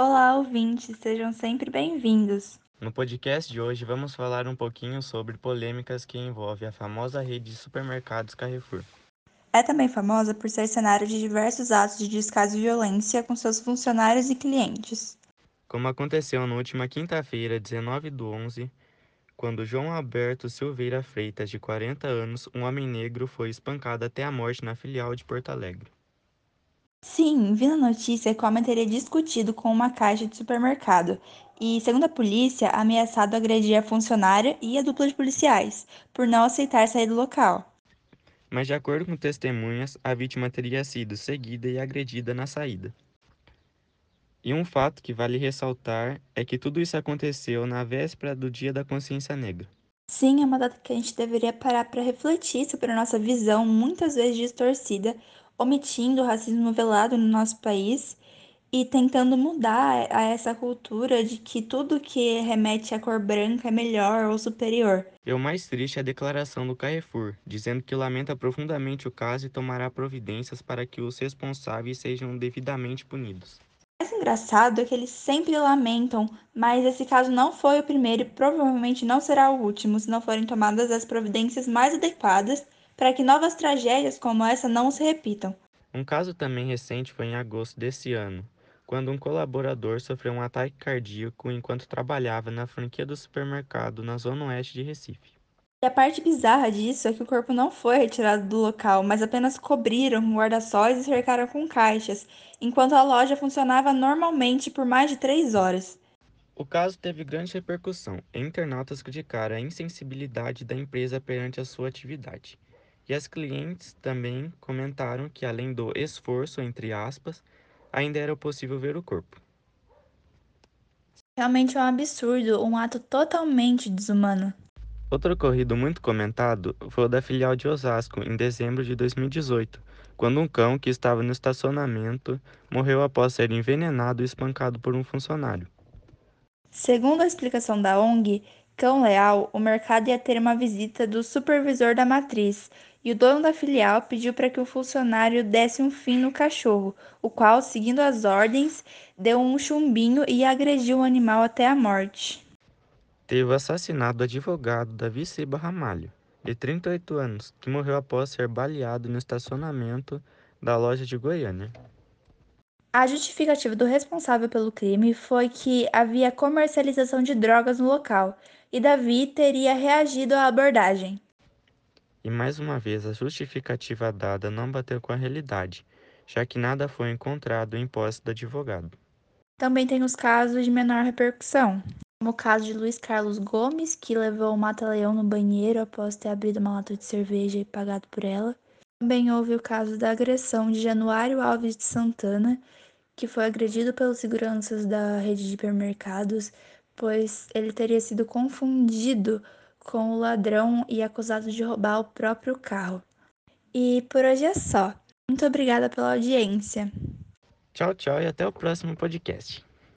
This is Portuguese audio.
Olá, ouvintes, sejam sempre bem-vindos. No podcast de hoje vamos falar um pouquinho sobre polêmicas que envolvem a famosa rede de supermercados Carrefour. É também famosa por ser cenário de diversos atos de descaso e violência com seus funcionários e clientes. Como aconteceu na última quinta-feira, 19 do 11, quando João Alberto Silveira Freitas, de 40 anos, um homem negro, foi espancado até a morte na filial de Porto Alegre. Sim, vi na notícia que o homem teria discutido com uma caixa de supermercado e, segundo a polícia, ameaçado agredir a funcionária e a dupla de policiais, por não aceitar sair do local. Mas, de acordo com testemunhas, a vítima teria sido seguida e agredida na saída. E um fato que vale ressaltar é que tudo isso aconteceu na véspera do Dia da Consciência Negra. Sim, é uma data que a gente deveria parar para refletir sobre a nossa visão, muitas vezes distorcida, omitindo o racismo velado no nosso país e tentando mudar a essa cultura de que tudo que remete à cor branca é melhor ou superior. E o mais triste é a declaração do Carrefour, dizendo que lamenta profundamente o caso e tomará providências para que os responsáveis sejam devidamente punidos. O mais engraçado é que eles sempre lamentam, mas esse caso não foi o primeiro e provavelmente não será o último se não forem tomadas as providências mais adequadas para que novas tragédias como essa não se repitam. Um caso também recente foi em agosto desse ano, quando um colaborador sofreu um ataque cardíaco enquanto trabalhava na franquia do supermercado na zona oeste de Recife. E a parte bizarra disso é que o corpo não foi retirado do local, mas apenas cobriram com guarda-sóis e cercaram com caixas, enquanto a loja funcionava normalmente por mais de três horas. O caso teve grande repercussão e internautas criticaram a insensibilidade da empresa perante a sua atividade. E as clientes também comentaram que, além do esforço, entre aspas, ainda era possível ver o corpo. Realmente é um absurdo, um ato totalmente desumano. Outro ocorrido muito comentado foi o da filial de Osasco, em dezembro de 2018, quando um cão que estava no estacionamento morreu após ser envenenado e espancado por um funcionário. Segundo a explicação da ONG Cão Leal, o mercado ia ter uma visita do supervisor da matriz e o dono da filial pediu para que o funcionário desse um fim no cachorro, o qual, seguindo as ordens, deu um chumbinho e agrediu o animal até a morte. Teve o assassinato do advogado Davi Seba Ramalho, de 38 anos, que morreu após ser baleado no estacionamento da loja de Goiânia. A justificativa do responsável pelo crime foi que havia comercialização de drogas no local e Davi teria reagido à abordagem. E mais uma vez a justificativa dada não bateu com a realidade, já que nada foi encontrado em posse do advogado. Também tem os casos de menor repercussão, como o caso de Luiz Carlos Gomes, que levou o mata-leão no banheiro após ter abrido uma lata de cerveja e pagado por ela. Também houve o caso da agressão de Januário Alves de Santana, que foi agredido pelos seguranças da rede de hipermercados, pois ele teria sido confundido com o ladrão e acusado de roubar o próprio carro. E por hoje é só. Muito obrigada pela audiência. Tchau, tchau e até o próximo podcast.